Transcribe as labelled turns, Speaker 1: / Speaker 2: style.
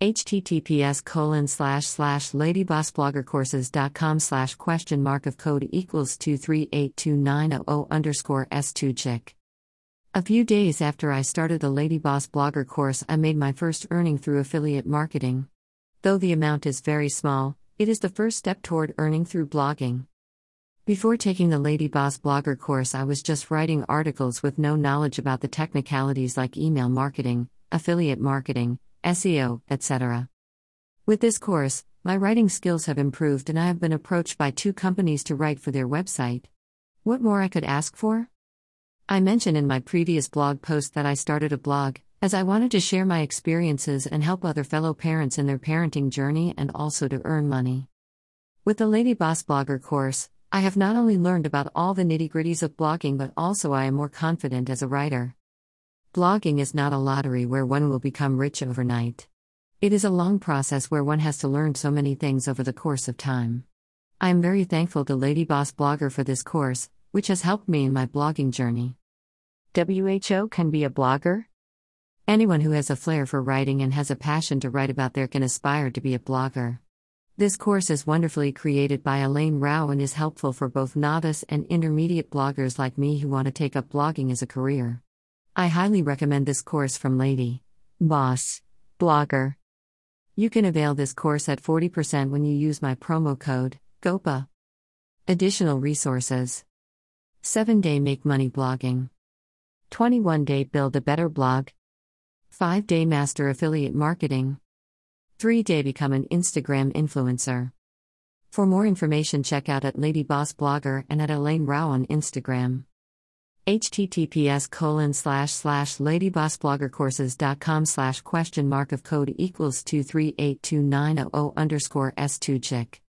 Speaker 1: https colon slash slash ladybossbloggercourses.com slash question mark of code equals 2382900 underscore s2 chick. A few days after I started the Lady Boss Blogger course, I made my first earning through affiliate marketing. Though the amount is very small, it is the first step toward earning through blogging. Before taking the Lady Boss Blogger course, I was just writing articles with no knowledge about the technicalities like email marketing, affiliate marketing, SEO, etc. With this course, my writing skills have improved and I have been approached by two companies to write for their website. What more I could ask for? I mentioned in my previous blog post that I started a blog, as I wanted to share my experiences and help other fellow parents in their parenting journey and also to earn money. With the Lady Boss Blogger course, I have not only learned about all the nitty gritties of blogging but also I am more confident as a writer. Blogging is not a lottery where one will become rich overnight. It is a long process where one has to learn so many things over the course of time. I am very thankful to Lady Boss Blogger for this course, which has helped me in my blogging journey. WHO can be a blogger? Anyone who has a flair for writing and has a passion to write about there can aspire to be a blogger. This course is wonderfully created by Elaine Rau and is helpful for both novice and intermediate bloggers like me who want to take up blogging as a career. I highly recommend this course from Lady Boss Blogger. You can avail this course at 40% when you use my promo code GOPA. Additional resources 7 day make money blogging, 21 day build a better blog, 5 day master affiliate marketing, 3 day become an Instagram influencer. For more information, check out at Lady Boss Blogger and at Elaine Rau on Instagram https colon slash slash ladybossbloggercourses.com slash question mark of code equals 2382900 underscore s2 chick